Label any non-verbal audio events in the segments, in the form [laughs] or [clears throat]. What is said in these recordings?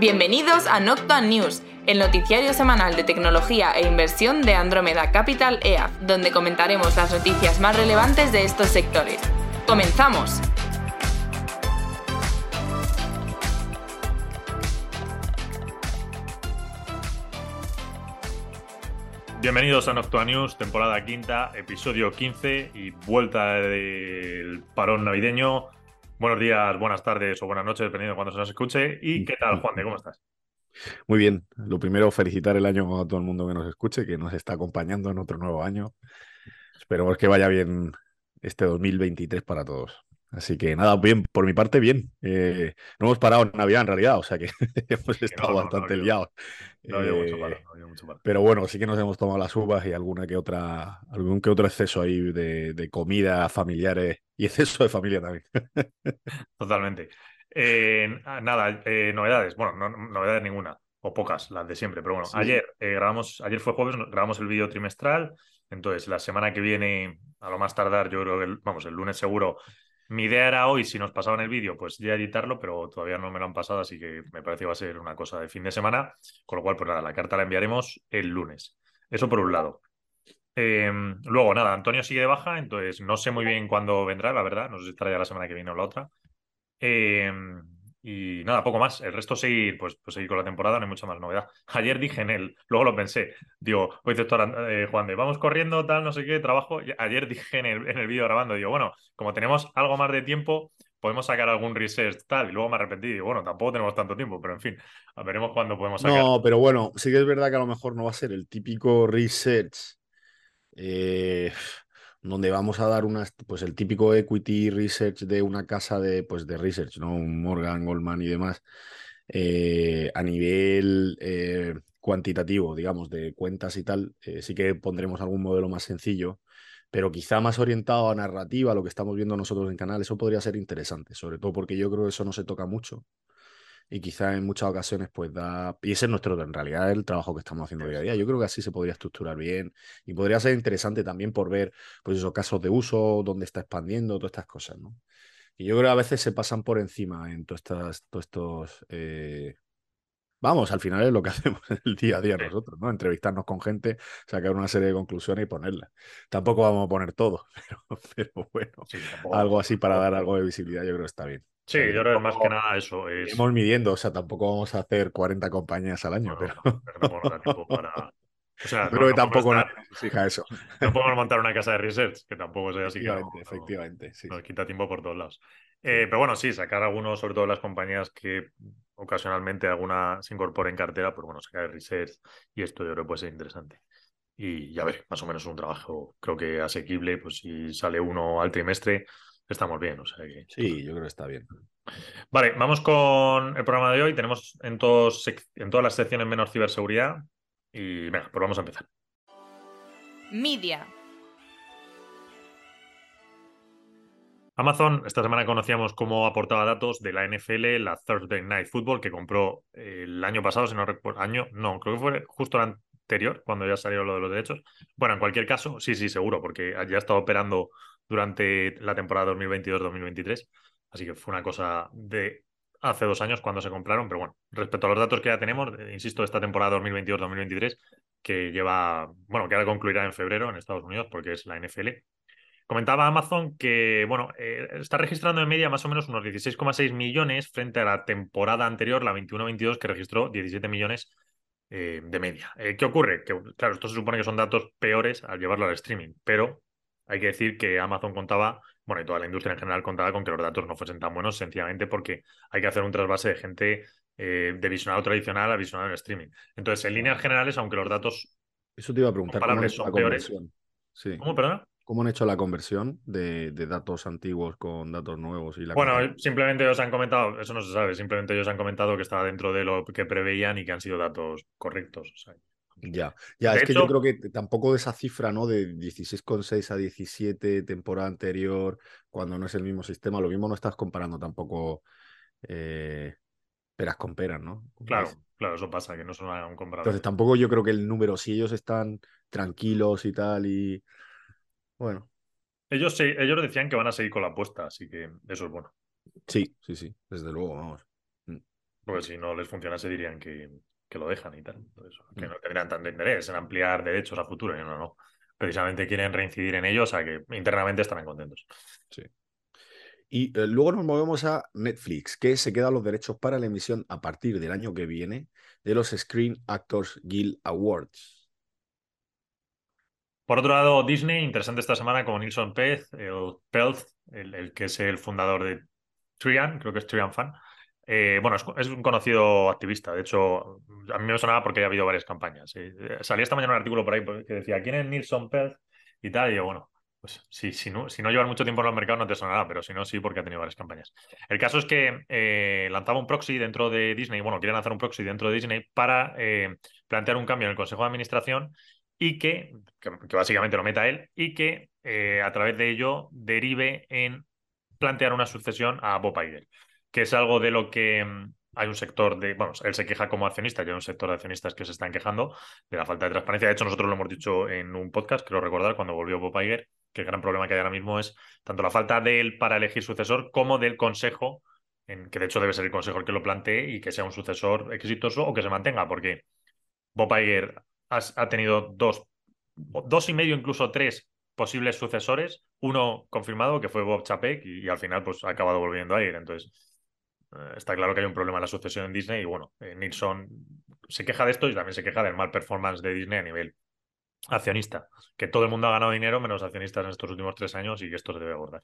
Bienvenidos a Noctua News, el noticiario semanal de tecnología e inversión de Andrómeda Capital EAF, donde comentaremos las noticias más relevantes de estos sectores. ¡Comenzamos! Bienvenidos a Noctua News, temporada quinta, episodio 15 y vuelta del parón navideño. Buenos días, buenas tardes o buenas noches, dependiendo de cuando se nos escuche. ¿Y qué tal, Juan de? ¿Cómo estás? Muy bien. Lo primero, felicitar el año a todo el mundo que nos escuche, que nos está acompañando en otro nuevo año. Esperemos que vaya bien este 2023 para todos. Así que nada, bien, por mi parte, bien. Eh, no hemos parado en Navidad en realidad, o sea que hemos estado bastante liados. Pero bueno, sí que nos hemos tomado las uvas y alguna que otra, algún que otro exceso ahí de, comida, familiares y [laughs] exceso de familia también. Totalmente. Eh, nada, eh, novedades. Bueno, no, novedades ninguna, o pocas, las de siempre. Pero bueno, ayer grabamos, ayer fue jueves, grabamos el vídeo trimestral. Entonces, la semana que viene, a lo más tardar, yo creo que, vamos, el lunes seguro mi idea era hoy, si nos pasaban el vídeo, pues ya editarlo, pero todavía no me lo han pasado, así que me parece que va a ser una cosa de fin de semana. Con lo cual, pues nada, la carta la enviaremos el lunes. Eso por un lado. Em, luego, nada, Antonio sigue de baja, entonces no sé muy bien cuándo vendrá, la verdad. No sé si estará ya la semana que viene o la otra. Eh, y nada, poco más. El resto seguir, pues, pues seguir con la temporada, no hay mucha más novedad. [laughs] Ayer dije en él, luego lo pensé. Digo, oye, doctor eh, Juan de, vamos corriendo, tal, no sé qué, trabajo. ayer dije en el, en el vídeo grabando, digo, bueno, como tenemos algo más de tiempo, podemos sacar algún research, tal. Y luego me arrepentí, digo, bueno, tampoco tenemos tanto tiempo, pero en fin, veremos cuándo podemos sacar. No, pero bueno, sí que es verdad que a lo mejor no va a ser el típico research. Eh donde vamos a dar unas, pues el típico equity research de una casa de, pues de research, ¿no? Morgan, Goldman y demás, eh, a nivel eh, cuantitativo, digamos, de cuentas y tal, eh, sí que pondremos algún modelo más sencillo, pero quizá más orientado a narrativa, lo que estamos viendo nosotros en canal, eso podría ser interesante, sobre todo porque yo creo que eso no se toca mucho y quizá en muchas ocasiones pues da, y ese es nuestro, en realidad el trabajo que estamos haciendo día a día. Yo creo que así se podría estructurar bien y podría ser interesante también por ver pues esos casos de uso, dónde está expandiendo, todas estas cosas, ¿no? Y yo creo que a veces se pasan por encima en todos estos, todos estos eh, Vamos, al final es lo que [laughs] hacemos en el día a día nosotros, ¿no? Entrevistarnos con gente, sacar una serie de conclusiones y ponerlas. Tampoco vamos a poner todo, [laughs] pero, bueno, algo así para dar algo de visibilidad yo creo que está bien. Sí, yo creo que más que nada eso es. Estamos midiendo, o sea, tampoco vamos a hacer 40 compañías al año, pero. O sea, [laughs] creo que tampoco fija eso. No podemos montar una casa de research, que tampoco sea así. Efectivamente, efectivamente. Sí, nos quita tiempo por todos lados. Eh, pero bueno, sí, sacar algunos, sobre todo las compañías que ocasionalmente alguna se incorpore en cartera, pues bueno, sacar el research y esto yo creo que puede ser interesante. Y ya ver, más o menos es un trabajo, creo que asequible, pues si sale uno al trimestre, estamos bien. O sea que... Sí, yo creo que está bien. Vale, vamos con el programa de hoy. Tenemos en, todos, en todas las secciones menos ciberseguridad. Y venga, pues vamos a empezar. Media. Amazon, esta semana conocíamos cómo aportaba datos de la NFL, la Thursday Night Football, que compró el año pasado, si no recuerdo, año, no, creo que fue justo el anterior, cuando ya salió lo de los derechos. Bueno, en cualquier caso, sí, sí, seguro, porque ya ha estado operando durante la temporada 2022-2023. Así que fue una cosa de hace dos años cuando se compraron. Pero bueno, respecto a los datos que ya tenemos, eh, insisto, esta temporada 2022-2023, que lleva, bueno, que ahora concluirá en febrero en Estados Unidos porque es la NFL. Comentaba Amazon que, bueno, eh, está registrando en media más o menos unos 16,6 millones frente a la temporada anterior, la 21-22, que registró 17 millones eh, de media. ¿Qué ocurre? Que, claro, esto se supone que son datos peores al llevarlo al streaming, pero hay que decir que Amazon contaba, bueno, y toda la industria en general contaba con que los datos no fuesen tan buenos, sencillamente porque hay que hacer un trasvase de gente eh, de visionado tradicional a visionado en streaming. Entonces, en líneas generales, aunque los datos. Eso te iba a preguntar. ¿cómo son peores. Sí. ¿Cómo, perdona? ¿Cómo han hecho la conversión de, datos antiguos con datos nuevos? Y la bueno, simplemente ellos han comentado, eso no se sabe, simplemente ellos han comentado que estaba dentro de lo que preveían y que han sido datos correctos. O sea, ya, ya, es que yo creo que tampoco esa cifra, ¿no? De 16,6 a 17 temporada anterior, cuando no es el mismo sistema, lo mismo no estás comparando tampoco eh, peras con peras, ¿no? Claro, claro, eso pasa, que no son un comparador. Entonces tampoco yo creo que el número, si ellos están tranquilos y tal, y bueno. Ellos, ellos decían que van a seguir con la apuesta, así que eso es bueno. Sí, sí, sí, desde luego, vamos. Porque si no les funcionase dirían que, que lo dejan y tal. que mm. no tendrían tanto interés en ampliar derechos a futuro. Y no, no. Precisamente quieren reincidir en ellos, o sea que internamente estarán contentos. Sí. Y eh, luego nos movemos a Netflix, que se queda los derechos para la emisión a partir del año que viene de los Screen Actors Guild Awards. Por otro lado, Disney, interesante esta semana con Nilsson Pez, el Pelth, el, que es el fundador de Trian, creo que es Trian Fan. Eh, bueno, es, un conocido activista. De hecho, a mí me sonaba porque ha habido varias campañas. Eh, salía esta mañana un artículo por ahí que decía ¿quién es Nilsson Pelth? y tal. Y yo, bueno, pues sí, si no, si no llevan mucho tiempo en los mercados no te sonará, pero si no, sí, porque ha tenido varias campañas. El caso es que eh, lanzaba un proxy dentro de Disney, bueno, quieren hacer un proxy dentro de Disney para eh, plantear un cambio en el Consejo de Administración y que, que, básicamente lo meta él, y que eh, a través de ello derive en plantear una sucesión a Bob que es algo de lo que mm, hay un sector de, bueno, él se queja como accionista, y hay un sector de accionistas que se están quejando de la falta de transparencia. De hecho, nosotros lo hemos dicho en un podcast, creo recordar, cuando volvió Bob Iger, que el gran problema que hay ahora mismo es tanto la falta de él para elegir sucesor como del consejo, en, que de hecho debe ser el consejo el que lo plantee y que sea un sucesor exitoso o que se mantenga, porque Bob Iger ha, tenido dos, dos y medio, incluso tres posibles sucesores, uno confirmado que fue Bob Chapek y, al final pues ha acabado volviendo a ir. Entonces, eh, está claro que hay un problema en la sucesión en Disney y bueno, eh, Nilsson se queja de esto y también se queja del mal performance de Disney a nivel accionista, que todo el mundo ha ganado dinero menos accionistas en estos últimos tres años y que esto se debe abordar.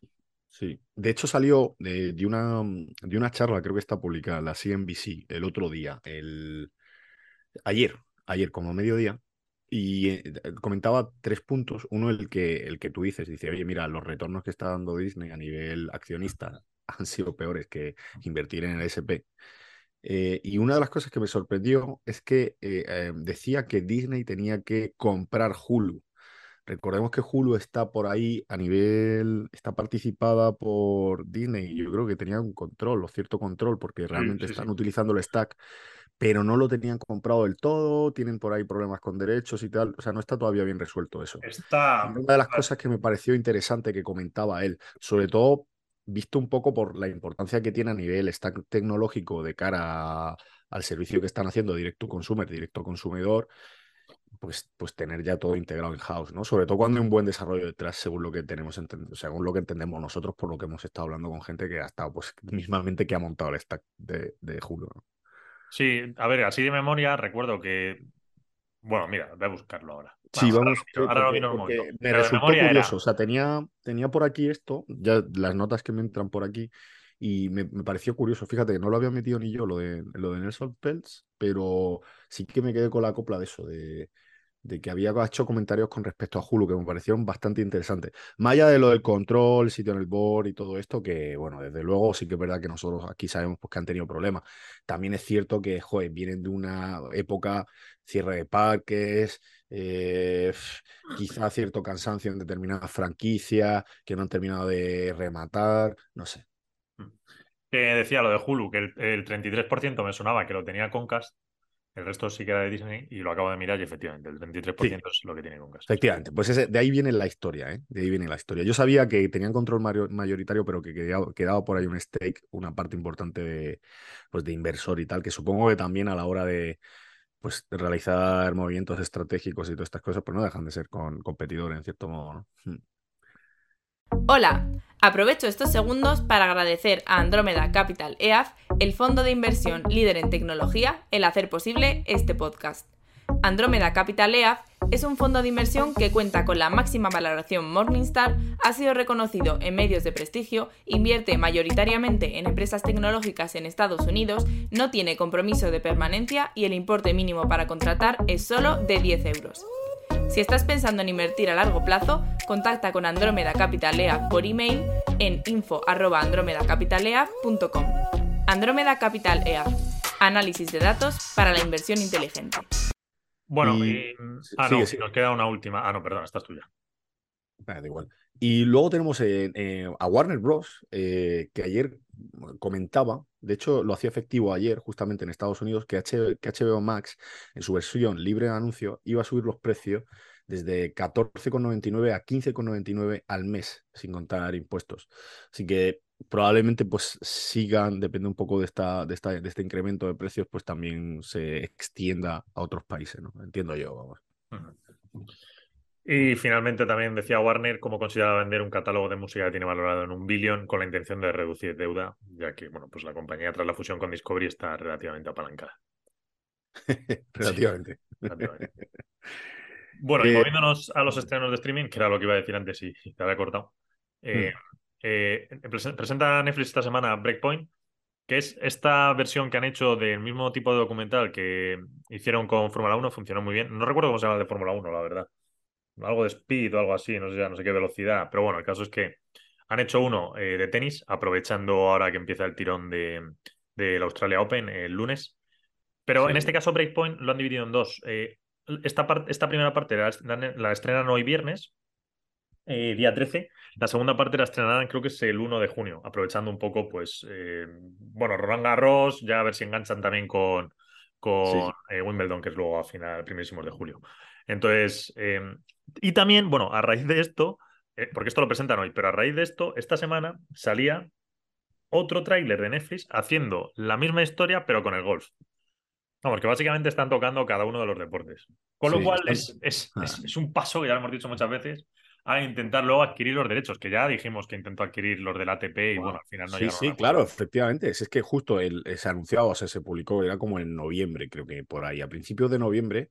Sí, de hecho salió de, una, de una charla, creo que está publicada, la CNBC, el otro día, el ayer, ayer como mediodía, y eh, comentaba tres puntos. Uno, el que, el que tú dices, dice, oye, mira, los retornos que está dando Disney a nivel accionista [laughs] han sido peores que invertir en el SP. Eh, y una de las cosas que me sorprendió es que eh, eh, decía que Disney tenía que comprar Hulu. Recordemos que Hulu está por ahí a nivel, está participada por Disney y yo creo que tenía un control o cierto control porque realmente están utilizando el stack, pero no lo tenían comprado del todo, tienen por ahí problemas con derechos y tal, o sea, no está todavía bien resuelto eso. Está... Una de las cosas que me pareció interesante que comentaba él, sobre todo visto un poco por la importancia que tiene a nivel stack tecnológico de cara al servicio que están haciendo directo consumer, directo consumidor, pues, pues tener ya todo integrado en house, ¿no? Sobre todo cuando hay un buen desarrollo detrás, según lo que tenemos según lo que entendemos nosotros, por lo que hemos estado hablando con gente que ha estado, pues, mismamente que ha montado el stack de, de Hulu. Sí, a ver, así de memoria recuerdo que bueno, mira, voy a buscarlo ahora. Sí, vamos. Ahora, me resultó curioso. O sea, tenía, tenía por aquí esto, ya las notas que me entran por aquí, y me, pareció curioso. Fíjate que no lo había metido ni yo lo de, lo de Nelson Peltz, pero sí que me quedé con la copla de eso, de, de que había hecho comentarios con respecto a Hulu que me parecieron bastante interesantes. Más allá de lo del control, sitio en el board y todo esto, que bueno, desde luego sí que es verdad que nosotros aquí sabemos pues, que han tenido problemas. También es cierto que, joder, vienen de una época, cierre de parques, eh, quizá cierto cansancio en determinadas franquicias que no han terminado de rematar, no sé. Que decía lo de Hulu, que el, el 33% me sonaba que lo tenía Concast el resto sí queda de Disney y lo acabo de mirar y efectivamente el 23% es lo que tiene Comcast. Efectivamente, pues ese, de ahí viene la historia, ¿eh? De ahí viene la historia. Yo sabía que tenían control mayoritario, pero que quedaba, por ahí un stake, una parte importante de, pues, de inversor y tal, que supongo que también a la hora de, pues, realizar movimientos estratégicos y todas estas cosas, pues no dejan de ser con, competidores en cierto modo, ¿no? Hola, aprovecho estos segundos para agradecer a Andrómeda Capital EAF, el fondo de inversión líder en tecnología, el hacer posible este podcast. Andrómeda Capital EAF es un fondo de inversión que cuenta con la máxima valoración Morningstar, ha sido reconocido en medios de prestigio, invierte mayoritariamente en empresas tecnológicas en Estados Unidos, no tiene compromiso de permanencia y el importe mínimo para contratar es solo de 10 euros. Si estás pensando en invertir a largo plazo, contacta con Andrómeda Capitalea por email en info@andromedacapitalea.com. Andrómeda Capital EA, análisis de datos para la inversión inteligente. Bueno, y... ah, no, nos queda una última. Ah, no, perdón, esta es tuya. da igual. Y luego tenemos eh, eh, a Warner Bros., eh, que ayer comentaba, de hecho lo hacía efectivo ayer justamente en Estados Unidos, que, HBO Max en su versión libre de anuncio iba a subir los precios desde 14,99 a 15,99 al mes, sin contar impuestos. Así que probablemente pues sigan, depende un poco de, esta, de, esta, de este incremento de precios, pues también se extienda a otros países, ¿no? Entiendo yo, vamos. Y finalmente también decía Warner cómo considera vender un catálogo de música que tiene valorado en un billón con la intención de reducir deuda, ya que bueno, pues la compañía tras la fusión con Discovery está relativamente apalancada. [laughs] relativamente. Bueno, y eh, moviéndonos a los estrenos de streaming, que era lo que iba a decir antes y, te había cortado. Eh, hmm. eh, presenta Netflix esta semana Breakpoint, que es esta versión que han hecho del mismo tipo de documental que hicieron con Fórmula 1, funcionó muy bien. No recuerdo cómo se llama el de Fórmula 1, la verdad. Algo de speed o algo así, no sé, no sé qué velocidad. Pero bueno, el caso es que han hecho uno de tenis, aprovechando ahora que empieza el tirón de, de la Australia Open el lunes. Pero en este caso, Breakpoint lo han dividido en dos. Eh, esta, esta primera parte la, la, estrenan hoy viernes, eh, día 13. La segunda parte la estrenarán, creo que es el 1 de junio, aprovechando un poco, pues, eh, bueno, Roland Garros, ya a ver si enganchan también con, con Wimbledon, que es luego a final, primerísimos de julio. Entonces, y también, bueno, a raíz de esto, porque esto lo presentan hoy, pero a raíz de esto, esta semana salía otro tráiler de Netflix haciendo la misma historia, pero con el golf. Vamos, que básicamente están tocando cada uno de los deportes. Con lo cual ah. es, es, un paso, que ya lo hemos dicho muchas veces, a intentar luego adquirir los derechos, que ya dijimos que intentó adquirir los del ATP y bueno, al final no Sí, sí, claro, efectivamente. Es, que justo el, se anunciado, o sea, se publicó, era como en noviembre, creo que por ahí, a principios de noviembre,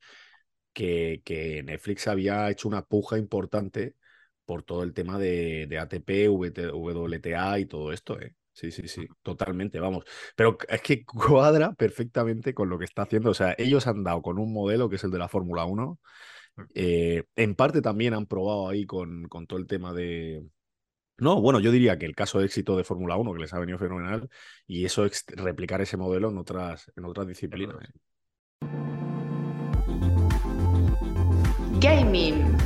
que, que Netflix había hecho una puja importante por todo el tema de, de ATP, WTA y todo esto, ¿eh? Sí, sí, sí, totalmente, vamos. Pero es que [laughs] cuadra perfectamente con lo que está haciendo. O sea, ellos han dado con un modelo que es el de la Fórmula 1. Eh, en parte también han probado ahí con, con todo el tema de, no, bueno, yo diría que el caso de éxito de Fórmula 1, que les ha venido fenomenal, y eso replicar ese modelo en otras, en otras disciplinas. Gaming.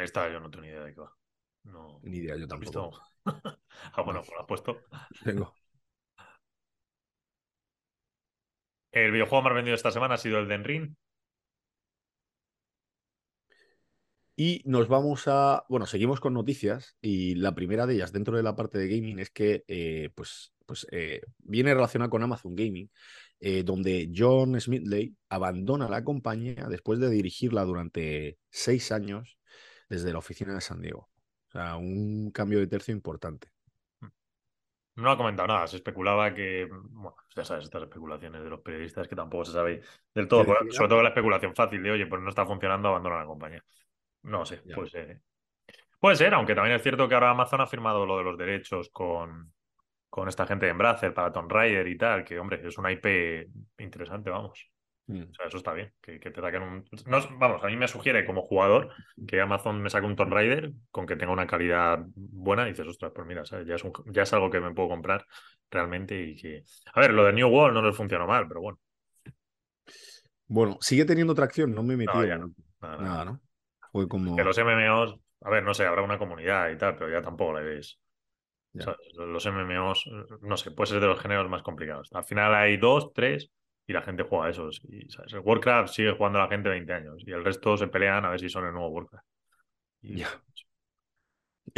Esta yo no tengo ni idea de qué va. No. Ni idea, yo tampoco. [laughs] ah, bueno, pues lo has puesto. Tengo. El videojuego más vendido esta semana ha sido el de Ring. Y nos vamos a. Bueno, seguimos con noticias. Y la primera de ellas, dentro de la parte de gaming, es que eh, pues, pues eh, viene relacionada con Amazon Gaming, eh, donde John Smithley abandona la compañía después de dirigirla durante seis años desde la oficina de San Diego. O sea, un cambio de tercio importante. No ha comentado nada, se especulaba que, bueno, ya sabes, estas especulaciones de los periodistas que tampoco se sabe del todo, sobre todo la especulación fácil de, oye, pues no está funcionando, abandona la compañía. No sé, puede ser. ¿eh? Puede ser, aunque también es cierto que ahora Amazon ha firmado lo de los derechos con, con esta gente de Embracer para Tomb Raider y tal, que, hombre, es una IP interesante, vamos. Mm. O sea, eso está bien. Que, te saquen un. vamos, a mí me sugiere como jugador que Amazon me saque un Tomb Raider con que tenga una calidad buena. Y dices, ostras, pues mira, Ya, es ya es algo que me puedo comprar realmente y que. A ver, lo de New World no les funcionó mal, pero bueno. Bueno, sigue teniendo tracción, no me he metido. nada, ¿no? Fue como. Que los MMOs, a ver, no sé, habrá una comunidad y tal, pero ya tampoco la veis. Los MMOs, no sé, puede ser de los géneros más complicados. Al final hay dos, tres y la gente juega a esos. Y, ¿sabes? El Warcraft sigue jugando a la gente 20 años y el resto se pelean a ver si son el nuevo Warcraft. Ya.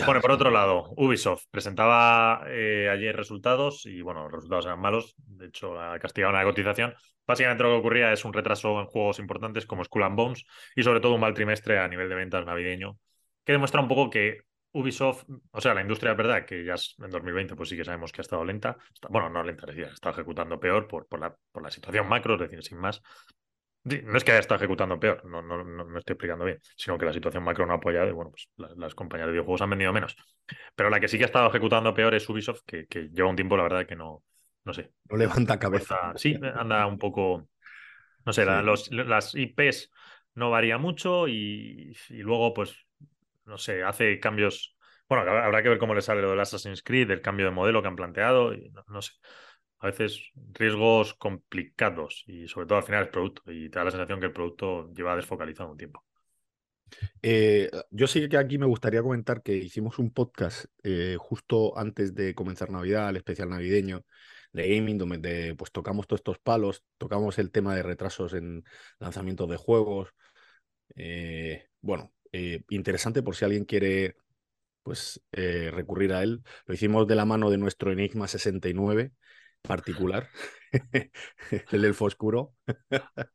Bueno, por otro lado, Ubisoft presentaba eh, ayer resultados y bueno, los resultados eran malos. De hecho, ha castigado una cotización. Básicamente lo que ocurría es un retraso en juegos importantes como Skull and Bones y sobre todo un mal trimestre a nivel de ventas navideño que demuestra un poco que Ubisoft, o sea, la industria es verdad que ya en 2020 pues sí que sabemos que ha estado lenta, bueno, no lenta, decía, está ejecutando peor por, por, la, por la situación macro, es decir, sin más. No es que haya estado ejecutando peor, no, no, no, estoy explicando bien, sino que la situación macro no ha apoyado y bueno, pues las compañías de videojuegos han vendido menos. Pero la que sí que ha estado ejecutando peor es Ubisoft, que, que lleva un tiempo, la verdad, que no, no sé. No levanta cabeza. Sí, anda un poco, no sé, los, las IPs no varía mucho y, y luego pues no sé, hace cambios. Bueno, habrá que ver cómo le sale lo del Assassin's Creed, el cambio de modelo que han planteado, no, sé. A veces riesgos complicados y sobre todo al final el producto y te da la sensación que el producto lleva desfocalizado un tiempo. Eh, yo sí que aquí me gustaría comentar que hicimos un podcast eh, justo antes de comenzar Navidad, el especial navideño de gaming, donde pues tocamos todos estos palos, tocamos el tema de retrasos en lanzamientos de juegos. Eh, bueno, interesante por si alguien quiere pues recurrir a él. Lo hicimos de la mano de nuestro Enigma 69 particular, [laughs] el elfo oscuro. [laughs]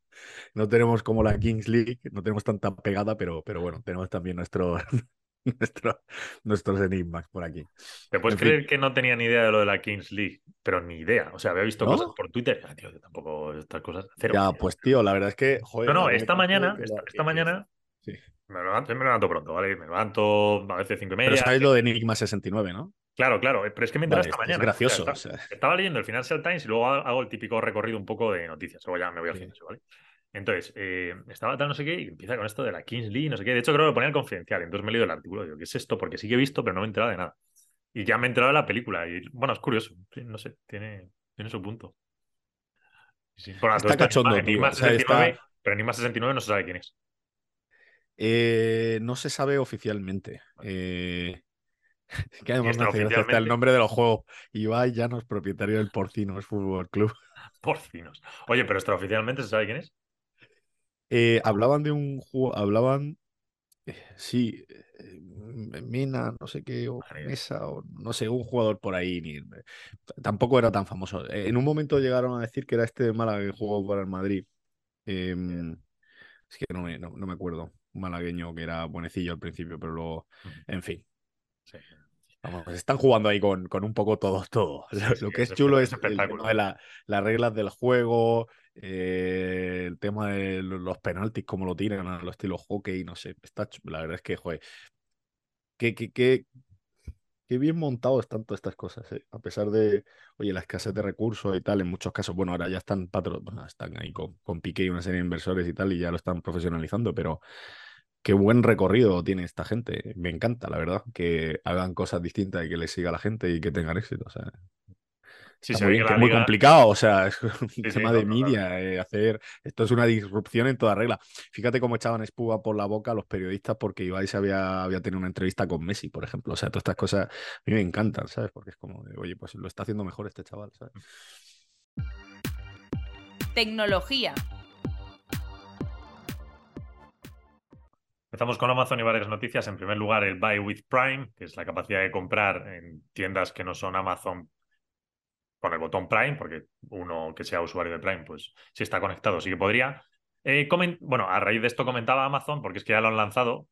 no tenemos como la Kings League, no tenemos tanta pegada, pero, pero bueno, tenemos también nuestro, [laughs] nuestro, nuestros enigmas por aquí. ¿Te puedes creer que no tenía ni idea de lo de la Kings League? Pero ni idea. O sea, había visto cosas por Twitter. Ah, tío, tampoco estas cosas. Ya, pues tío, la verdad es que. no, no, esta mañana, esta, mañana. Sí. Me levanto, me levanto pronto, ¿vale? Me levanto a veces cinco y media. Pero sabéis lo de Enigma 69, ¿no? Claro, claro, pero es que me enteré esta mañana. Es gracioso. estaba, leyendo el Financial Times y luego hago el típico recorrido un poco de noticias. Luego ya me voy al gimnasio, ¿vale? Entonces, eh, estaba tal no sé qué y empieza con esto de la Kings League, no sé qué. De hecho, creo que lo ponía el confidencial. Entonces me he leído el artículo. Digo, ¿qué es esto? Porque sí que he visto, pero no me he enterado de nada. Y ya me he enterado de la película. Y bueno, es curioso. no sé, tiene, tiene su punto. está cachondo, Enigma, 69, Pero Enigma 69 no se sabe quién es. Eh, no se sabe oficialmente. Eh, [laughs] que además hace el nombre de los juegos. Ibai es propietario del Porcinos Fútbol Club. [laughs] Porcinos. Oye, pero extraoficialmente se sabe quién es. Eh, hablaban de un juego, hablaban, eh, sí, eh, Mina, no sé qué, o Mesa, o no sé, un jugador por ahí. Ni, tampoco era tan famoso. En un momento llegaron a decir que era este de Málaga que jugó para el Madrid. Em, es que no me, no, me acuerdo. Malagueño que era buenecillo al principio, pero luego, en fin. Sí. Vamos, están jugando ahí con, con un poco todo, todo. [laughs] lo que es, chulo es el tema de las reglas del juego, eh, el tema de los penaltis, cómo lo tiran a los estilo hockey, no sé. Está, la verdad es que, joder, qué, qué, qué, qué bien montado están todas estas cosas, eh. a pesar de, oye, la escasez de recursos y tal, en muchos casos, bueno, ahora ya están, patro, están ahí con, con Piqué y una serie de inversores y tal, y ya lo están profesionalizando, pero qué buen recorrido tiene esta gente. Me encanta, la verdad, que hagan cosas distintas y que les siga la gente y que tengan éxito. O sea, sí, muy que es muy complicado, o sea, es [laughs] un tema de media, eh, hacer, esto es una disrupción en toda regla. Fíjate cómo echaban espuma por la boca a los periodistas porque Ibai se había, había tenido una entrevista con Messi, por ejemplo, o sea, todas estas cosas a mí me encantan, ¿sabes? Porque es como, oye, pues lo está haciendo mejor este chaval, ¿sabes? Tecnología. Empezamos con Amazon y varias noticias. En primer lugar, el Buy with Prime, que es la capacidad de comprar en tiendas que no son Amazon con el botón Prime, porque uno que sea usuario de Prime, pues si está conectado sí que podría. Eh, bueno, a raíz de esto comentaba Amazon, porque es que ya lo han lanzado.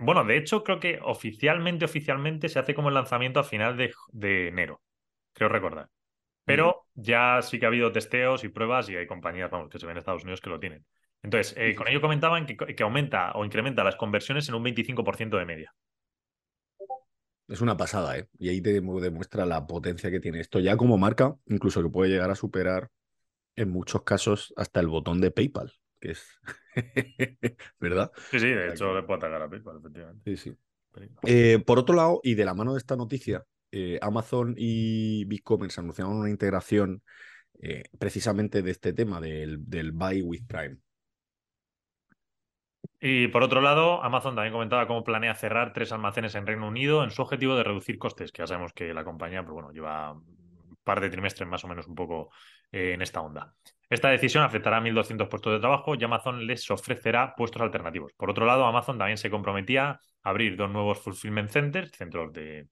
bueno, de hecho, creo que oficialmente, oficialmente se hace como el lanzamiento a final de, enero, creo recordar. Pero ya sí que ha habido testeos y pruebas y hay compañías, vamos, que se ven en Estados Unidos que lo tienen. Entonces, eh, con ello comentaban que, aumenta o incrementa las conversiones en un 25% de media. Es una pasada, ¿eh? Y ahí te demuestra la potencia que tiene esto ya como marca, incluso que puede llegar a superar en muchos casos hasta el botón de PayPal, que es. [laughs] ¿Verdad? Sí, sí, de hecho le puede atacar a PayPal, efectivamente. Sí, sí. Eh, por otro lado, y de la mano de esta noticia, eh, Amazon y BigCommerce anunciaron una integración precisamente de este tema del, del Buy with Prime. Y por otro lado, Amazon también comentaba cómo planea cerrar tres almacenes en Reino Unido en su objetivo de reducir costes, que ya sabemos que la compañía pues bueno, lleva un par de trimestres más o menos un poco eh, en esta onda. Esta decisión afectará a 1.200 puestos de trabajo y Amazon les ofrecerá puestos alternativos. Por otro lado, Amazon también se comprometía a abrir dos nuevos fulfillment centers, centros de,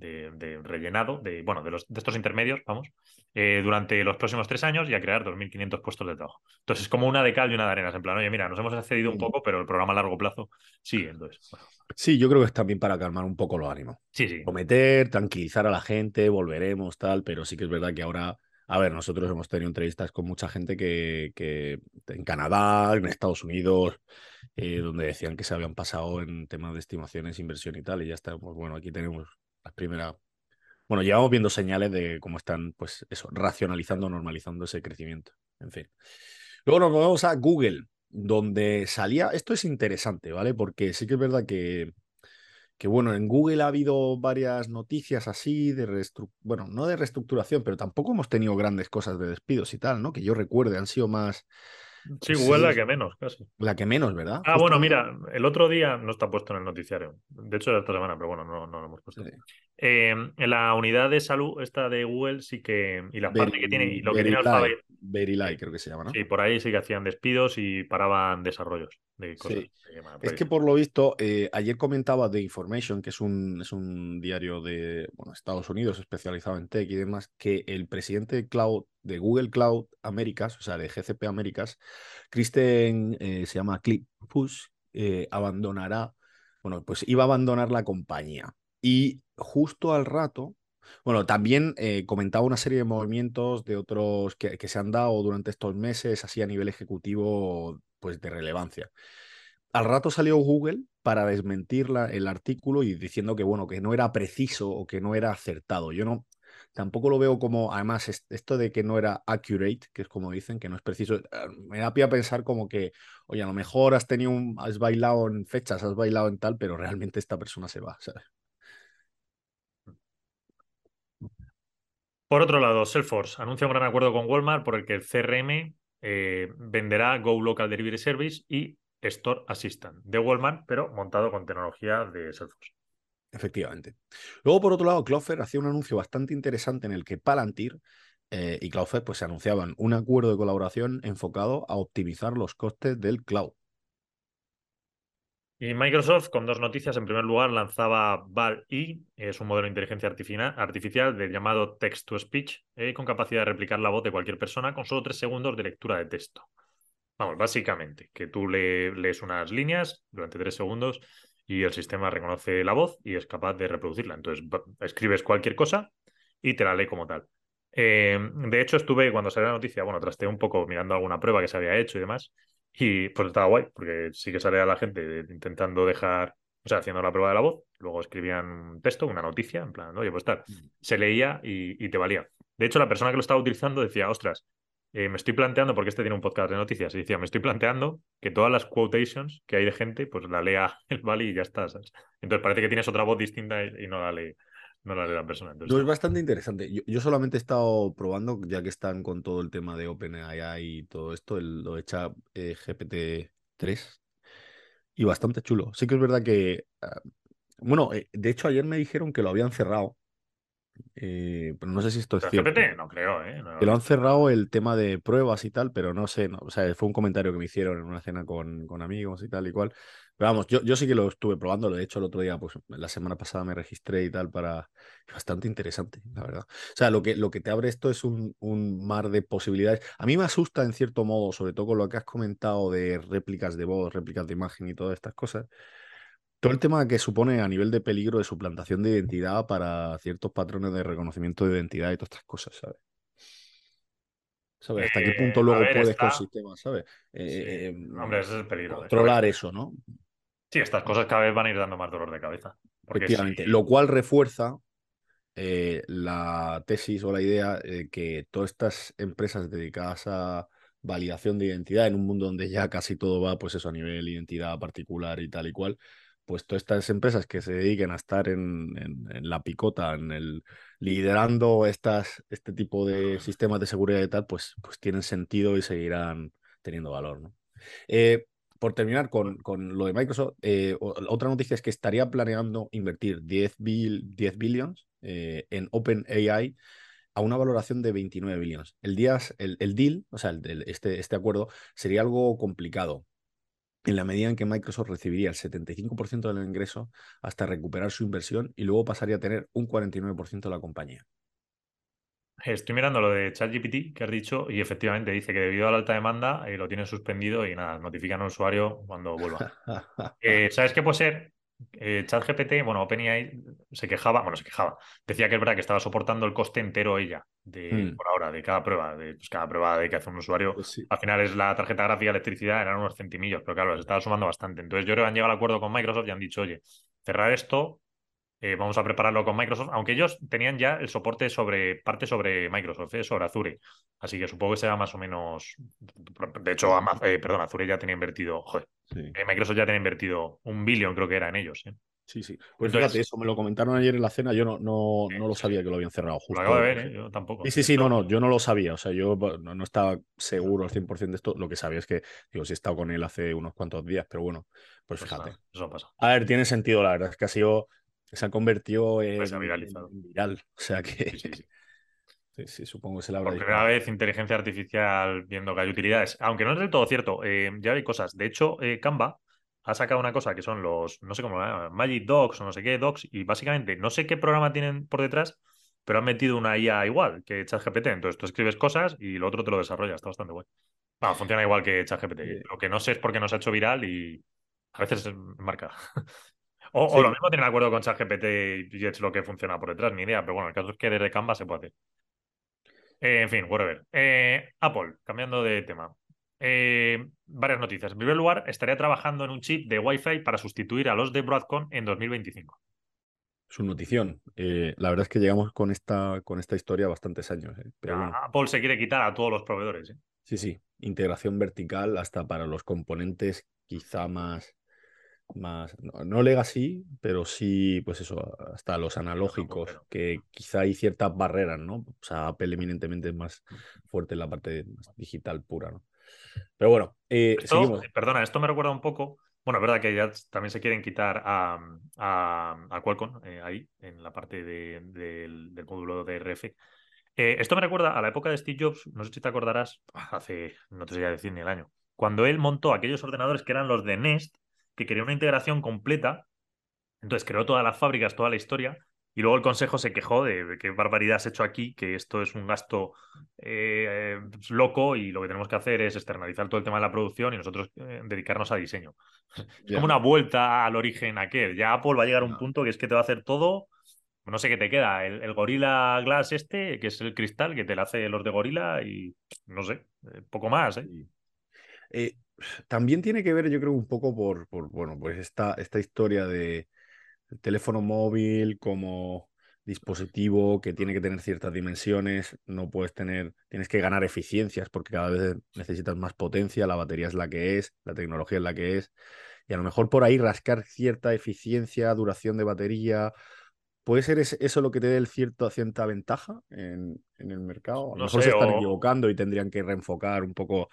de, rellenado, de, bueno, de, los, de estos intermedios, vamos, eh, durante los próximos tres años y a crear 2.500 puestos de trabajo. Entonces es como una de cal y una de arena. En plan, oye, mira, nos hemos accedido un poco, pero el programa a largo plazo sigue. Entonces, Sí, yo creo que es también para calmar un poco los ánimos. Sí, sí. Cometer, tranquilizar a la gente, volveremos, tal, pero sí que es verdad que ahora a ver, nosotros hemos tenido entrevistas con mucha gente que, que en Canadá, en Estados Unidos, eh, donde decían que se habían pasado en temas de estimaciones, inversión y tal, y ya estamos, bueno, aquí tenemos las primeras. Bueno, llevamos viendo señales de cómo están, pues eso, racionalizando, normalizando ese crecimiento. En fin. Luego nos vamos a Google, donde salía. Esto es interesante, ¿vale? Porque sí que es verdad que, que bueno, en Google ha habido varias noticias así de reestructuración, bueno, no de reestructuración, pero tampoco hemos tenido grandes cosas de despidos y tal, ¿no? Que yo recuerde, han sido más Sí, Google la que menos, casi. La que menos, ¿verdad? Ah, bueno, mira, el otro día no está puesto en el noticiario. De hecho, era esta semana, pero bueno, no, no lo hemos puesto. Eh, en la unidad de salud, esta de Google, sí que. Y la parte que tiene. Y lo que tiene Alphabet. Very creo que se llama, ¿no? Sí, por ahí sí que hacían despidos y paraban desarrollos de cosas. Es que por lo visto, eh, ayer comentaba The Information, que es un, es un diario de bueno, Estados Unidos especializado en tech y demás, que el presidente de Cloud de Google Cloud Américas, o sea, de GCP Américas, Kristen eh, se llama Clip Push, eh, abandonará, bueno, pues iba a abandonar la compañía. Y justo al rato, bueno, también eh, comentaba una serie de movimientos de otros que, se han dado durante estos meses, así a nivel ejecutivo, pues de relevancia. Al rato salió Google para desmentir el artículo y diciendo que, bueno, que no era preciso o que no era acertado. Yo no, tampoco lo veo como, además, esto de que no era accurate, que es como dicen, que no es preciso, eh, me da pie a pensar como que, oye, a lo mejor has tenido un, has bailado en fechas, has bailado en tal, pero realmente esta persona se va, [laughs] ¿sabes? Por otro lado, Salesforce anuncia un gran acuerdo con Walmart por el que el CRM eh, venderá Go Local Delivery Service y Store Assistant de Walmart, pero montado con tecnología de Salesforce. Efectivamente. Luego, por otro lado, Cloudflare hacía un anuncio bastante interesante en el que Palantir eh, y Cloudflare pues, se anunciaban un acuerdo de colaboración enfocado a optimizar los costes del cloud. Y Microsoft, con dos noticias, en primer lugar, lanzaba VAL-E, es un modelo de inteligencia artificial del llamado text-to-speech, eh, con capacidad de replicar la voz de cualquier persona con solo tres segundos de lectura de texto. Vamos, básicamente, que tú le, lees unas líneas durante tres segundos y el sistema reconoce la voz y es capaz de reproducirla. Entonces escribes cualquier cosa y te la lee como tal. Eh, de hecho, estuve cuando salió la noticia, bueno, trasteé un poco mirando alguna prueba que se había hecho y demás, y pues estaba guay, porque sí que salía la gente intentando dejar, o sea, haciendo la prueba de la voz, luego escribían un texto, una noticia, en plan, oye, pues tal, mm. se leía y, y te valía. De hecho, la persona que lo estaba utilizando decía, ostras, eh, me estoy planteando, porque este tiene un podcast de noticias, y decía, me estoy planteando que todas las quotations que hay de gente, pues la lea [laughs] el Bali y ya está. Entonces parece que tienes otra voz distinta y, no la lee. No la lee la persona. Entonces, es bastante interesante. Yo, solamente he estado probando, ya que están con todo el tema de OpenAI y todo esto, el, lo de chat eh, GPT-3, y bastante chulo. Sí que es verdad que, ah, bueno, eh, de hecho ayer me dijeron que lo habían cerrado eh, pero no sé si esto es cierto. GPT no creo, ¿eh? Que lo han cerrado el tema de pruebas y tal, pero no sé, no, o sea, fue un comentario que me hicieron en una cena con, con amigos y tal y cual. Pero vamos, yo, yo sí que lo estuve probando, de hecho el otro día, pues la semana pasada me registré y tal para... Bastante interesante, la verdad. O sea, lo que, lo que te abre esto es un, un mar de posibilidades. A mí me asusta en cierto modo, sobre todo con lo que has comentado de réplicas de voz, réplicas de imagen y todas estas cosas todo el tema que supone a nivel de peligro de suplantación de identidad para ciertos patrones de reconocimiento de identidad y todas estas cosas, ¿sabes? ¿Sabes? ¿Hasta qué punto eh, luego puedes con sistemas, ¿sabes? Eh, em, hombre, ese es el peligro. Controlar eso, ¿no? Sí, estas cosas cada vez van a ir dando más dolor de cabeza. Efectivamente. Lo cual refuerza eh, la tesis o la idea de que todas estas empresas dedicadas a validación de identidad en un mundo donde ya casi todo va, pues eso, a nivel identidad particular y tal y cual, pues todas estas empresas que se dediquen a estar en, la picota, en el liderando estas, este tipo de sistemas de seguridad y tal, pues, pues tienen sentido y seguirán teniendo valor. ¿no? Eh, por terminar con, con, lo de Microsoft, eh, otra noticia es que estaría planeando invertir 10, 10 billions eh, en OpenAI a una valoración de 29 billones. El, el, deal, o sea, este, este acuerdo, sería algo complicado en la medida en que Microsoft recibiría el 75% del ingreso hasta recuperar su inversión y luego pasaría a tener un 49% de la compañía. Estoy mirando lo de ChatGPT que has dicho y efectivamente dice que debido a la alta demanda eh, lo tienen suspendido y nada, notifican al usuario cuando vuelva. [laughs] Eh, ¿Sabes qué puede ser? eh, ChatGPT, bueno, OpenAI se quejaba, bueno, se quejaba, decía que es verdad que estaba soportando el coste entero ella, de, hmm. por ahora, de cada prueba, de pues, cada prueba de que hace un usuario. Pues al final es la tarjeta gráfica, electricidad, eran unos centimillos, pero claro, se estaba sumando bastante. Entonces yo creo que han llegado al acuerdo con Microsoft y han dicho, oye, cerrar esto, eh, vamos a prepararlo con Microsoft, aunque ellos tenían ya el soporte sobre parte sobre Microsoft, eh, sobre Azure. Así que supongo que sea más o menos. De hecho, eh, perdón, Azure ya tenía invertido. Joder, Microsoft ya tenía invertido un billón, creo que era en ellos. Sí, sí. Pues fíjate, eso me lo comentaron ayer en la cena. Yo no, no, no lo sabía que lo habían cerrado justo. Lo acabo de ver, yo tampoco. Sí, sí, sí, no, no, yo no lo sabía. O sea, yo no, no estaba seguro al 100% de esto. Lo que sabía es que, digo, sí he estado con él hace unos cuantos días, pero bueno, pues, Pues fíjate. nada, eso pasa. A ver, tiene sentido, la verdad es que ha sido, se ha convertido en, Pues se ha viralizado. en viral. O sea que, Sí, sí, sí. [laughs] sí, sí, supongo que se le habrá Por primera vez, inteligencia artificial viendo que hay utilidades. Aunque no es del todo cierto, eh, ya hay cosas. De hecho, eh, Canva ha sacado una cosa que son los, no sé cómo lo llaman, Magic Docs o no sé qué Docs, y básicamente no sé qué programa tienen por detrás, pero han metido una IA igual que ChatGPT. Entonces tú escribes cosas y lo otro te lo desarrolla. Está bastante bueno. Vamos, funciona igual que ChatGPT. Lo que no sé es por qué no se ha hecho viral y a veces marca. [laughs] O, lo mismo tienen acuerdo con ChatGPT y es lo que funciona por detrás, ni idea. Pero bueno, el caso es que desde Canva se puede hacer. Eh, en fin, whatever. Eh, Apple, cambiando de tema. Eh, varias noticias. En primer lugar, estaría trabajando en un chip de Wi-Fi para sustituir a los de Broadcom en 2025. Su notición. Eh, la verdad es que llegamos con esta, con esta historia bastantes años. Pero bueno, Apple se quiere quitar a todos los proveedores. sí, sí. Integración vertical hasta para los componentes quizá más, más, no, no legacy, pero sí, pues eso, hasta los analógicos, que quizá hay ciertas barreras, ¿no? O sea, Apple eminentemente es más fuerte en la parte digital pura, ¿no? Pero bueno, eh, Esto, eh, perdona, esto me recuerda un poco. Bueno, es verdad que ya también se quieren quitar a, a, a Qualcomm eh, ahí, en la parte de- del, del módulo de RF. Eh, esto me recuerda a la época de Steve Jobs, no sé si te acordarás, hace, no te sé decir ni el año, cuando él montó aquellos ordenadores que eran los de Nest, que quería una integración completa, entonces creó todas las fábricas, toda la historia, y luego el consejo se quejó de, qué barbaridad has hecho aquí, que esto es un gasto eh, loco y lo que tenemos que hacer es externalizar todo el tema de la producción y nosotros eh, dedicarnos a diseño. [laughs] Es como una vuelta al origen aquel. Ya Apple va a llegar a un punto que es que te va a hacer todo. No sé qué te queda. El, el Gorilla Glass este, que es el cristal que te lo hace los de Gorilla y no sé, eh, poco más, ¿eh? Eh, también tiene que ver, yo creo, un poco por, por bueno, pues esta, esta historia de el teléfono móvil como dispositivo que tiene que tener ciertas dimensiones, no puedes tener, tienes que ganar eficiencias porque cada vez necesitas más potencia, la batería es la que es, la tecnología es la que es, y a lo mejor por ahí rascar cierta eficiencia, duración de batería, ¿Puede ser es- eso lo que te dé el cierto, cierta ventaja en, en el mercado? A lo No mejor sé, se están o- equivocando y tendrían que reenfocar un poco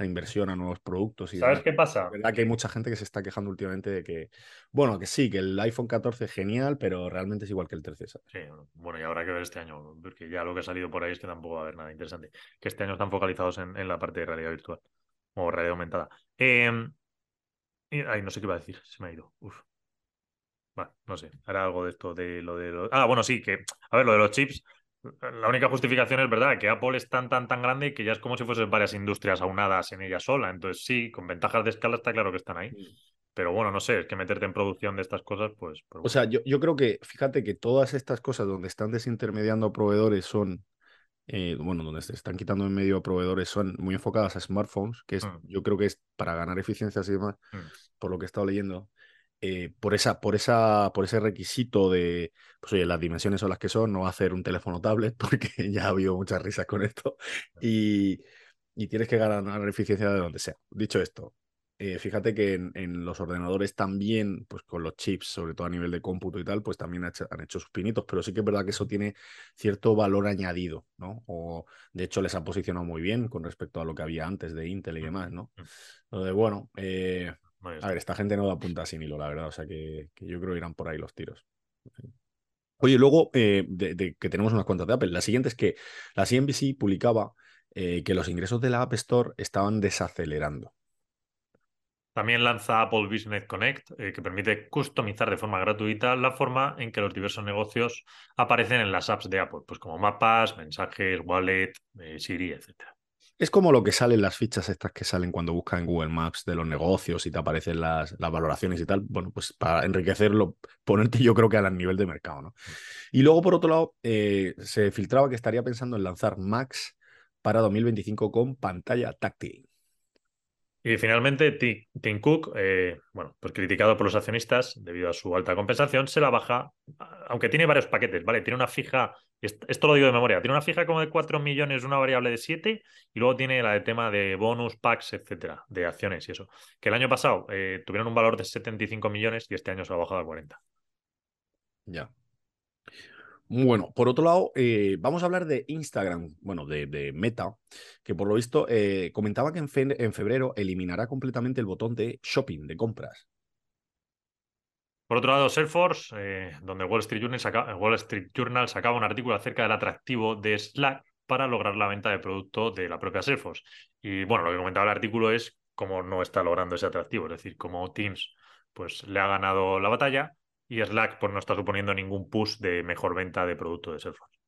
la inversión a nuevos productos y ¿Sabes demás. qué pasa? Es verdad que hay mucha gente que se está quejando últimamente de que, bueno, que sí, que el iPhone 14 es genial, pero realmente es igual que el 13. ¿sabes? Sí, bueno, y habrá que ver este año, porque ya lo que ha salido por ahí es que tampoco va a haber nada interesante. Que este año están focalizados en, en la parte de realidad virtual o realidad aumentada. Eh, ay, no sé qué iba a decir, se me ha ido. Uf. Bueno, no sé, hará algo de esto de lo de los... Ah, bueno, sí, que, a ver, lo de los chips, la única justificación es verdad, que Apple es tan, tan, tan grande que ya es como si fuesen varias industrias aunadas en ella sola. Entonces, sí, con ventajas de escala está claro que están ahí. Pero bueno, no sé, es que meterte en producción de estas cosas, pues... pero O sea, yo, yo creo que, fíjate que todas estas cosas donde están desintermediando proveedores son, eh, bueno, donde se están quitando en medio a proveedores son muy enfocadas a smartphones, que es, Mm. yo creo que es para ganar eficiencias y demás, Mm. por lo que he estado leyendo. Eh, por esa, por esa, por ese requisito de, pues oye, las dimensiones son las que son, no hacer un teléfono tablet, [laughs] porque ya ha habido muchas risas con esto. Y, y tienes que ganar eficiencia de donde sea. Dicho esto, eh, fíjate que en, en los ordenadores también, pues con los chips, sobre todo a nivel de cómputo y tal, pues también ha hecho- han hecho sus pinitos, pero sí que es verdad que eso tiene cierto valor añadido, ¿no? O de hecho les ha posicionado muy bien con respecto a lo que había antes de Intel y demás, ¿no? De, bueno, eh, a ver, esta gente no da punta sin hilo, la verdad, o sea que, que yo creo que irán por ahí los tiros. Oye, luego, eh, de, de que tenemos unas cuantas de Apple, la siguiente es que la CNBC publicaba eh, que los ingresos de la App Store estaban desacelerando. También lanza Apple Business Connect, eh, que permite customizar de forma gratuita la forma en que los diversos negocios aparecen en las apps de Apple, pues como mapas, mensajes, wallet, Siri, etc. Es como lo que salen las fichas estas que salen cuando buscas en Google Maps de los negocios y te aparecen las, las valoraciones y tal. Bueno, pues para enriquecerlo, ponerte yo creo que al nivel de mercado, ¿no? Y luego, por otro lado, eh, se filtraba que estaría pensando en lanzar Max para 2025 con pantalla táctil. Y finalmente, Ti- Tim Cook, eh, bueno, pues criticado por los accionistas debido a su alta compensación, se la baja, aunque tiene varios paquetes, ¿vale? Tiene una fija, esto lo digo de memoria, tiene una fija como de 4 millones, una variable de 7, y luego tiene la de tema de bonus, packs, etcétera, de acciones y eso. Que el año pasado eh, tuvieron un valor de 75 millones y este año se ha bajado a 40. Ya. Bueno, por otro lado, eh, vamos a hablar de Instagram, bueno, de, Meta, que por lo visto eh, comentaba que en, en, febrero eliminará completamente el botón de shopping, de compras. Por otro lado, Salesforce, eh, donde Wall Street, Journal Wall Street Journal sacaba un artículo acerca del atractivo de Slack para lograr la venta de producto de la propia Salesforce. Y bueno, lo que comentaba el artículo es cómo no está logrando ese atractivo, es decir, cómo Teams pues, le ha ganado la batalla y Slack pues, no está suponiendo ningún push de mejor venta de producto de Salesforce.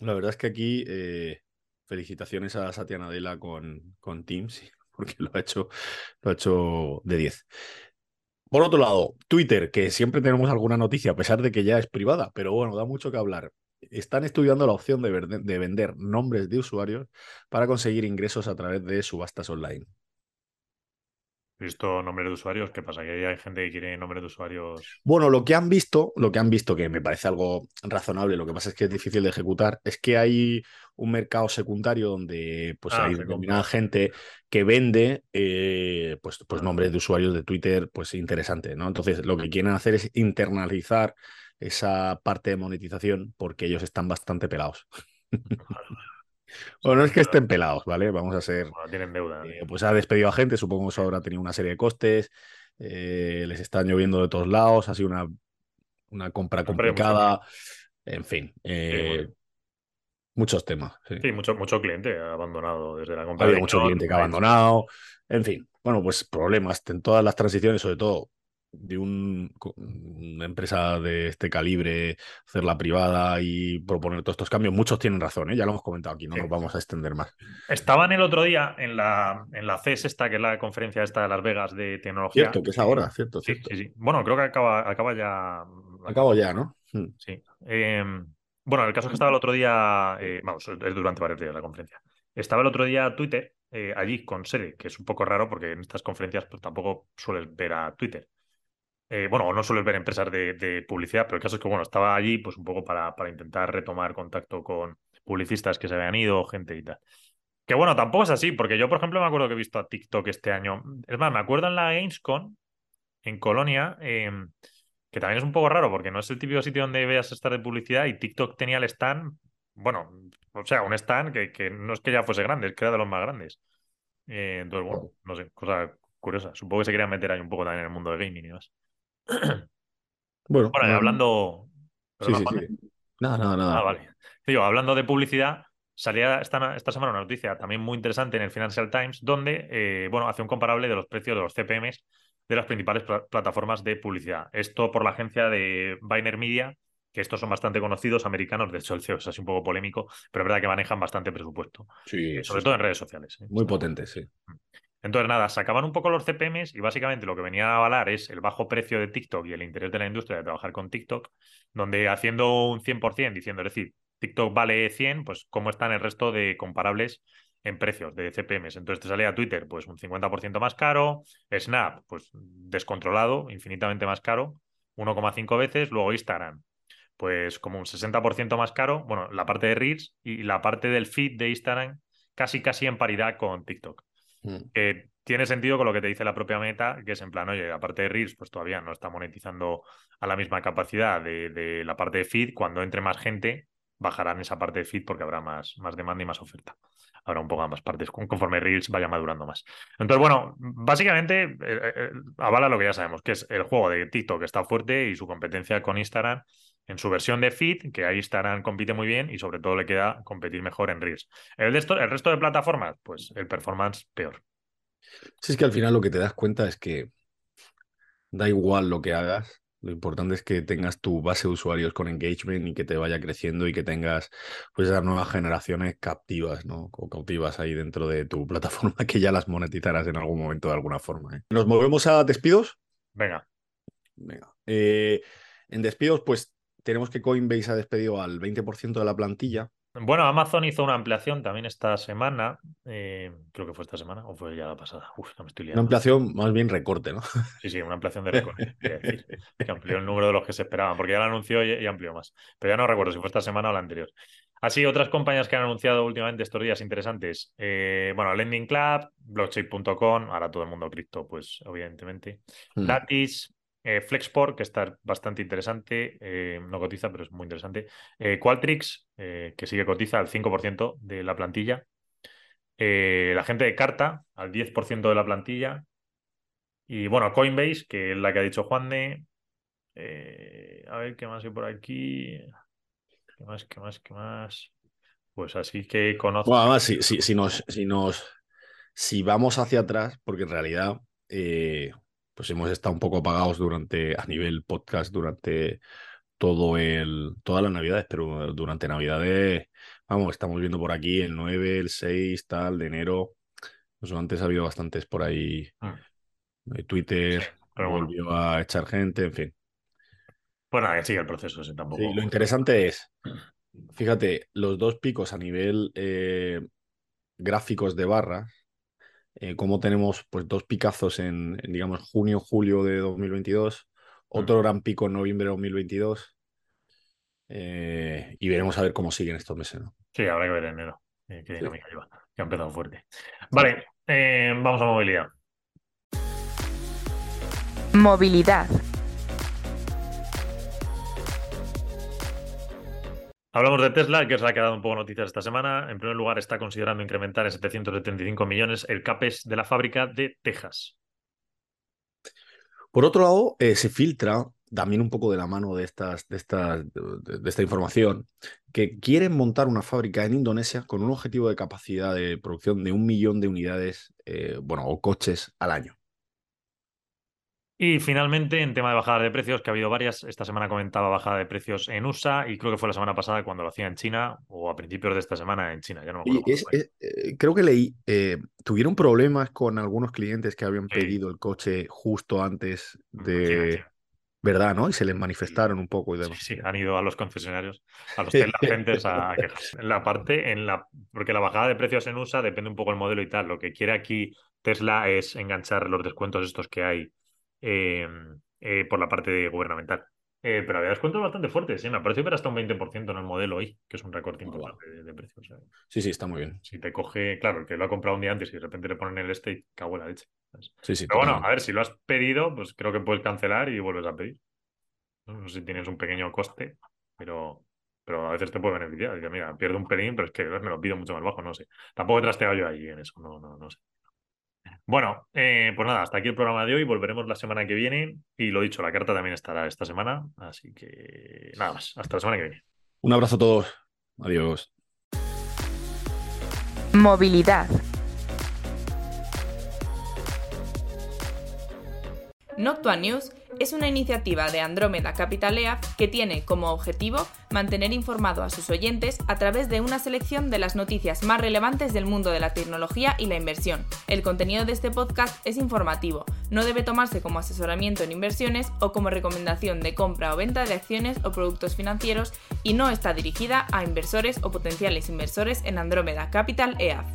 La verdad es que aquí eh, felicitaciones a Satya Nadella con, con Teams, [laughs] porque lo ha hecho, lo ha hecho de 10. Por otro lado, Twitter, que siempre tenemos alguna noticia, a pesar de que ya es privada, pero bueno, da mucho que hablar. Están estudiando la opción de, de vender nombres de usuarios para conseguir ingresos a través de subastas online visto nombres de usuarios, ¿qué pasa? ¿Que hay gente que quiere nombres de usuarios? Bueno, lo que han visto, lo que han visto, que me parece algo razonable, lo que pasa es que es difícil de ejecutar, es que hay un mercado secundario donde pues ah, hay determinada gente que vende eh, pues, pues nombres de usuarios de Twitter pues interesantes, ¿no? Entonces lo que quieren hacer es internalizar esa parte de monetización porque ellos están bastante pelados. Bueno, no es que estén pelados, ¿vale? Vamos a ser. tienen deuda. Eh, pues ha despedido a gente, supongo que eso habrá tenido una serie de costes. Eh, les están lloviendo de todos lados, ha sido una, una compra complicada. En fin. Eh, muchos temas. Sí, mucho, mucho cliente ha abandonado desde la compra. Ha mucho cliente que ha abandonado. En fin, bueno, pues problemas en todas las transiciones, sobre todo de una empresa de este calibre, hacerla privada y proponer todos estos cambios, muchos tienen razón, ¿eh? ya lo hemos comentado aquí, no nos vamos a extender más. Estaban el otro día en la, en la CES esta, que es la conferencia esta de Las Vegas de tecnología. Cierto, que es ahora, cierto, sí, Sí, sí. Bueno, creo que acaba, acaba ya. Acaba ya, ¿no? Hmm. Sí. Em, bueno, el caso es que estaba el otro día, eh, vamos, es durante varios días la conferencia. Estaba el otro día Twitter eh, allí con sede, que es un poco raro porque en estas conferencias pues, tampoco sueles ver a Twitter. Eh, bueno, no suelo ver empresas de, publicidad, pero el caso es que, bueno, estaba allí pues un poco para, intentar retomar contacto con publicistas que se habían ido, gente y tal. Que bueno, tampoco es así, porque yo, por ejemplo, me acuerdo que he visto a TikTok este año. Es más, me acuerdo en la Gamescom, en Colonia, em, que también es un poco raro, porque no es el típico sitio donde veas estar de publicidad y TikTok tenía el stand, bueno, o sea, un stand que, no es que ya fuese grande, es que era de los más grandes. Eh, entonces, bueno, no sé, cosa curiosa. Supongo que se querían meter ahí un poco también en el mundo de gaming y más. [clears throat] bueno, hablando. Sí, sí, sí. Nada, nada, nada. Ah, vale. Hablando de publicidad, salía esta, esta, semana una noticia también muy interesante en el Financial Times, donde eh, bueno, hace un comparable de los precios de los CPMs de las principales plataformas de publicidad. Esto por la agencia de Biner Media, que estos son bastante conocidos, americanos, de hecho el CEO es así un poco polémico, pero es verdad que manejan bastante presupuesto. Sí, sobre todo en redes sociales. ¿eh? Muy potentes, sí. Entonces, nada, sacaban un poco los CPMs y básicamente lo que venía a avalar es el bajo precio de TikTok y el interés de la industria de trabajar con TikTok, donde haciendo un 100%, diciendo, es decir, TikTok vale 100, pues cómo están el resto de comparables en precios de CPMs. Entonces te salía Twitter, pues un 50% más caro, Snap, pues descontrolado, infinitamente más caro, 1,5 veces, luego Instagram, pues como un 60% más caro, bueno, la parte de Reels y la parte del feed de Instagram casi casi en paridad con TikTok. Mm. tiene sentido con lo que te dice la propia meta, que es en plan, oye, aparte de Reels, pues todavía no está monetizando a la misma capacidad de, la parte de feed. Cuando entre más gente, bajarán esa parte de feed porque habrá más, más demanda y más oferta. Habrá un poco ambas partes, conforme Reels vaya madurando más. Entonces, bueno, básicamente eh, eh, eh, avala lo que ya sabemos, que es el juego de TikTok que está fuerte y su competencia con Instagram en su versión de feed, que ahí Instagram compite muy bien y sobre todo le queda competir mejor en Reels. El, el resto de plataformas, pues el performance peor. Si es que al final lo que te das cuenta es que da igual lo que hagas, lo importante es que tengas tu base de usuarios con engagement y que te vaya creciendo y que tengas pues esas nuevas generaciones captivas, ¿no? O cautivas ahí dentro de tu [laughs] plataforma que ya las monetizarás en algún momento de alguna forma. ¿eh? ¿Nos movemos a despidos? Venga. Venga. Eh, en despidos, pues tenemos que Coinbase ha despedido al 20% de la plantilla. Bueno, Amazon hizo una ampliación también esta semana. Eh, creo que fue esta semana o fue ya la pasada. Uf, no me estoy liando. Una ampliación, más bien recorte, ¿no? [laughs] Sí, sí, una ampliación de recorte. [laughs] decir, que amplió el número de los que se esperaban, porque ya lo anunció y, amplió más. Pero ya no recuerdo si fue esta semana o la anterior. Así, otras compañías que han anunciado últimamente estos días interesantes. Eh, bueno, Lending Club, blockchain.com, ahora todo el mundo cripto, pues evidentemente. Hmm. Lattice, Eh, Flexport, que está bastante interesante, eh, no cotiza, pero es muy interesante. Eh, Qualtrics, que sigue cotiza al 5% de la plantilla. la gente de Carta, al 10% de la plantilla. Y bueno, Coinbase, que es la que ha dicho Juan de. a ver, ¿qué más hay por aquí? ¿Qué más, qué más, qué más? Pues así que conozco. Bueno, además, si, si, nos, si, nos, si vamos hacia atrás, porque en realidad pues hemos estado un poco apagados durante, a nivel podcast, durante todo el, todas las navidades, pero durante navidades, vamos, estamos viendo por aquí el 9, el 6, tal, de enero. Pues antes ha habido bastantes por ahí. Ah. Twitter volvió a echar gente, en fin. Bueno, sigue el proceso ese tampoco. lo interesante es, fíjate, los dos picos a nivel eh, gráficos de barras eh, como tenemos pues dos picazos en, digamos, junio, julio de 2022, otro gran pico en noviembre de 2022 eh, y veremos a ver cómo siguen estos meses. ¿no? Sí, habrá que ver en enero eh, qué dinámica lleva, que ha empezado fuerte. Vale, vamos a movilidad. Movilidad. Hablamos de Tesla, que que ha dado un poco noticias esta semana. En primer lugar, está considerando incrementar en 775 millones el CAPES de la fábrica de Texas. Por otro lado, eh, se filtra también un poco de la mano de, estas, de, de, esta información, que quieren montar una fábrica en Indonesia con un objetivo de capacidad de producción de un millón de unidades, eh, bueno, o coches al año. Y finalmente, en tema de bajada de precios, que ha habido varias, esta semana comentaba bajada de precios en USA y creo que fue la semana pasada cuando lo hacía en China o a principios de esta semana en China. Ya no me acuerdo eh, creo que leí, eh, tuvieron problemas con algunos clientes que habían pedido el coche justo antes de... ¿Verdad, no? Y se les manifestaron un poco y demás. Sí, sí, han ido a los concesionarios, a los [laughs] Tesla a quejarse. En la parte, en la, porque la bajada de precios en USA depende un poco del modelo y tal. Lo que quiere aquí Tesla es enganchar los descuentos estos que hay Em, eh, por la parte gubernamental. Eh, pero había descuentos bastante fuertes, sí, me parece que era hasta un 20% en el modelo hoy, que es un recorte importante de, precios. Sí, sí, está muy bien. Si te coge, claro, el que lo ha comprado un día antes y de repente le ponen el este, cago en la leche. Sí, sí. Pero bueno, a ver, si lo has pedido, pues creo que puedes cancelar y vuelves a pedir. No, sé si tienes un pequeño coste, pero, pero a veces te puede beneficiar. Dice, mira, pierdo un pelín, pero es que me lo pido mucho más bajo, no sé. Tampoco he trasteado yo ahí en eso, no, no, no sé. Bueno, eh, pues nada, hasta aquí el programa de hoy. Volveremos la semana que viene. Y lo dicho, la carta también estará esta semana. Así que nada más. Hasta la semana que viene. Un abrazo a todos. Adiós. Movilidad. Noctua News es una iniciativa de Andrómeda Capital EAF que tiene como objetivo mantener informado a sus oyentes a través de una selección de las noticias más relevantes del mundo de la tecnología y la inversión. El contenido de este podcast es informativo, no debe tomarse como asesoramiento en inversiones o como recomendación de compra o venta de acciones o productos financieros y no está dirigida a inversores o potenciales inversores en Andrómeda Capital EAF.